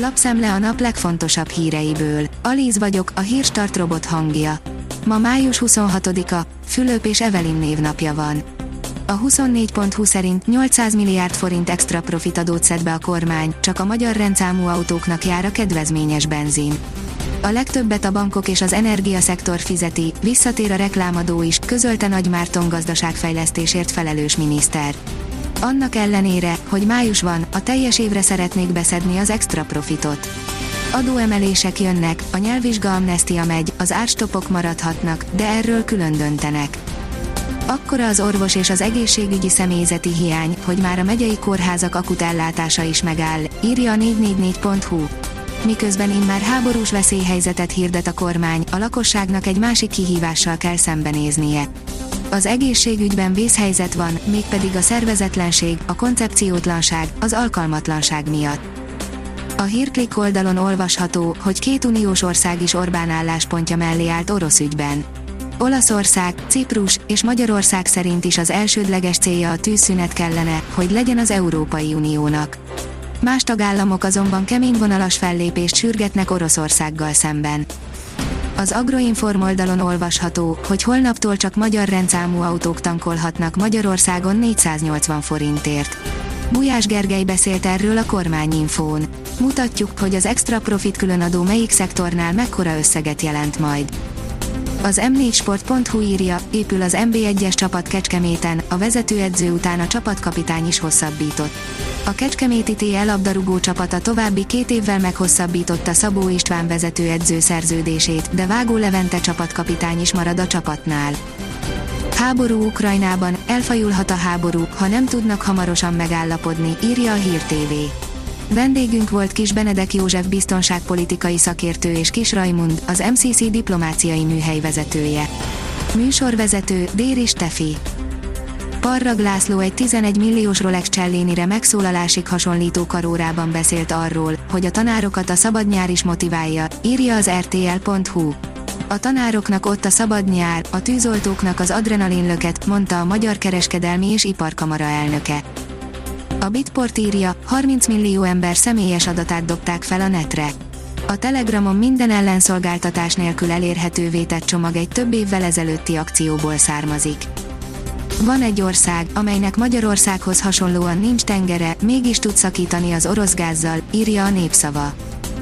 Lapszemle a nap legfontosabb híreiből. Alíz vagyok, a hírstart robot hangja. Ma május 26-a, Fülöp és Evelin névnapja van. A 24.20 szerint 800 milliárd forint extra profit adót szed be a kormány, csak a magyar rendszámú autóknak jár a kedvezményes benzin. A legtöbbet a bankok és az energiaszektor fizeti, visszatér a reklámadó is, közölte Nagy Márton gazdaságfejlesztésért felelős miniszter. Annak ellenére, hogy május van, a teljes évre szeretnék beszedni az extra profitot. Adóemelések jönnek, a nyelvvizsga amnestia megy, az árstopok maradhatnak, de erről külön döntenek. Akkora az orvos és az egészségügyi személyzeti hiány, hogy már a megyei kórházak akut ellátása is megáll, írja a 444.hu. Miközben immár háborús veszélyhelyzetet hirdet a kormány, a lakosságnak egy másik kihívással kell szembenéznie. Az egészségügyben vészhelyzet van, mégpedig a szervezetlenség, a koncepciótlanság, az alkalmatlanság miatt. A hírklik oldalon olvasható, hogy két uniós ország is Orbán álláspontja mellé állt orosz ügyben. Olaszország, Ciprus és Magyarország szerint is az elsődleges célja a tűzszünet kellene, hogy legyen az Európai Uniónak. Más tagállamok azonban keményvonalas fellépést sürgetnek Oroszországgal szemben. Az Agroinform oldalon olvasható, hogy holnaptól csak magyar rendszámú autók tankolhatnak Magyarországon 480 forintért. Bujás Gergely beszélt erről a kormányinfón. Mutatjuk, hogy az extra profit különadó melyik szektornál mekkora összeget jelent majd. Az m4sport.hu írja, épül az MB1-es csapat Kecskeméten, a vezetőedző után a csapatkapitány is hosszabbított. A Kecskeméti TL labdarúgó csapata további két évvel meghosszabbította Szabó István vezetőedző szerződését, de Vágó Levente csapatkapitány is marad a csapatnál. Háború Ukrajnában, elfajulhat a háború, ha nem tudnak hamarosan megállapodni, írja a Hír TV. Vendégünk volt Kis Benedek József biztonságpolitikai szakértő és Kis Rajmund, az MCC diplomáciai műhely vezetője. Műsorvezető Déri Stefi. Parrag László egy 11 milliós Rolex Cellénire megszólalásig hasonlító karórában beszélt arról, hogy a tanárokat a szabad nyár is motiválja, írja az rtl.hu. A tanároknak ott a szabad nyár, a tűzoltóknak az adrenalinlöket, mondta a Magyar Kereskedelmi és Iparkamara elnöke. A Bitport írja, 30 millió ember személyes adatát dobták fel a netre. A Telegramon minden ellenszolgáltatás nélkül elérhetővé tett csomag egy több évvel ezelőtti akcióból származik. Van egy ország, amelynek Magyarországhoz hasonlóan nincs tengere, mégis tud szakítani az orosz gázzal, írja a népszava.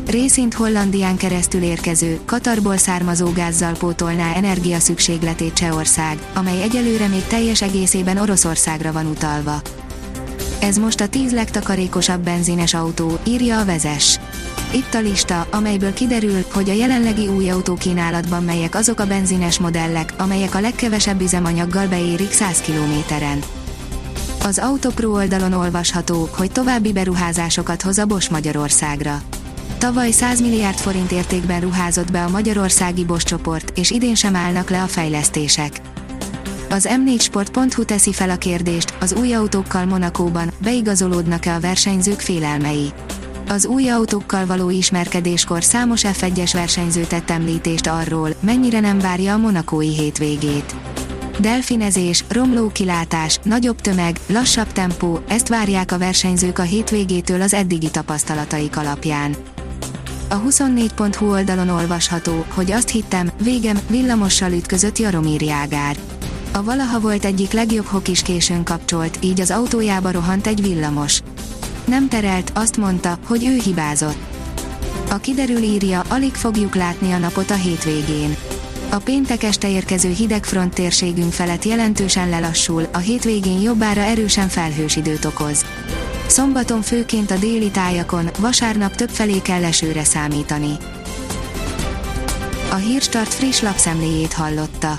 Részint Hollandián keresztül érkező, Katarból származó gázzal pótolná energia szükségletét Csehország, amely egyelőre még teljes egészében Oroszországra van utalva. Ez most a 10 legtakarékosabb benzines autó, írja a vezes. Itt a lista, amelyből kiderül, hogy a jelenlegi új autókínálatban melyek azok a benzines modellek, amelyek a legkevesebb üzemanyaggal beérik 100 kilométeren. Az Autopro oldalon olvasható, hogy további beruházásokat hoz a Bosch Magyarországra. Tavaly 100 milliárd forint értékben ruházott be a magyarországi Bosch csoport, és idén sem állnak le a fejlesztések. Az m4sport.hu teszi fel a kérdést, az új autókkal Monakóban beigazolódnak-e a versenyzők félelmei. Az új autókkal való ismerkedéskor számos F1-es versenyző tett említést arról, mennyire nem várja a monakói hétvégét. Delfinezés, romló kilátás, nagyobb tömeg, lassabb tempó, ezt várják a versenyzők a hétvégétől az eddigi tapasztalataik alapján. A 24.hu oldalon olvasható, hogy azt hittem, végem, villamossal ütközött Jaromír Jágár. A valaha volt egyik legjobb hokis későn kapcsolt, így az autójába rohant egy villamos. Nem terelt, azt mondta, hogy ő hibázott. A kiderül írja, alig fogjuk látni a napot a hétvégén. A péntek este érkező hidegfront térségünk felett jelentősen lelassul, a hétvégén jobbára erősen felhős időt okoz. Szombaton főként a déli tájakon, vasárnap több felé kell esőre számítani. A Hírstart friss lapszemléjét hallotta.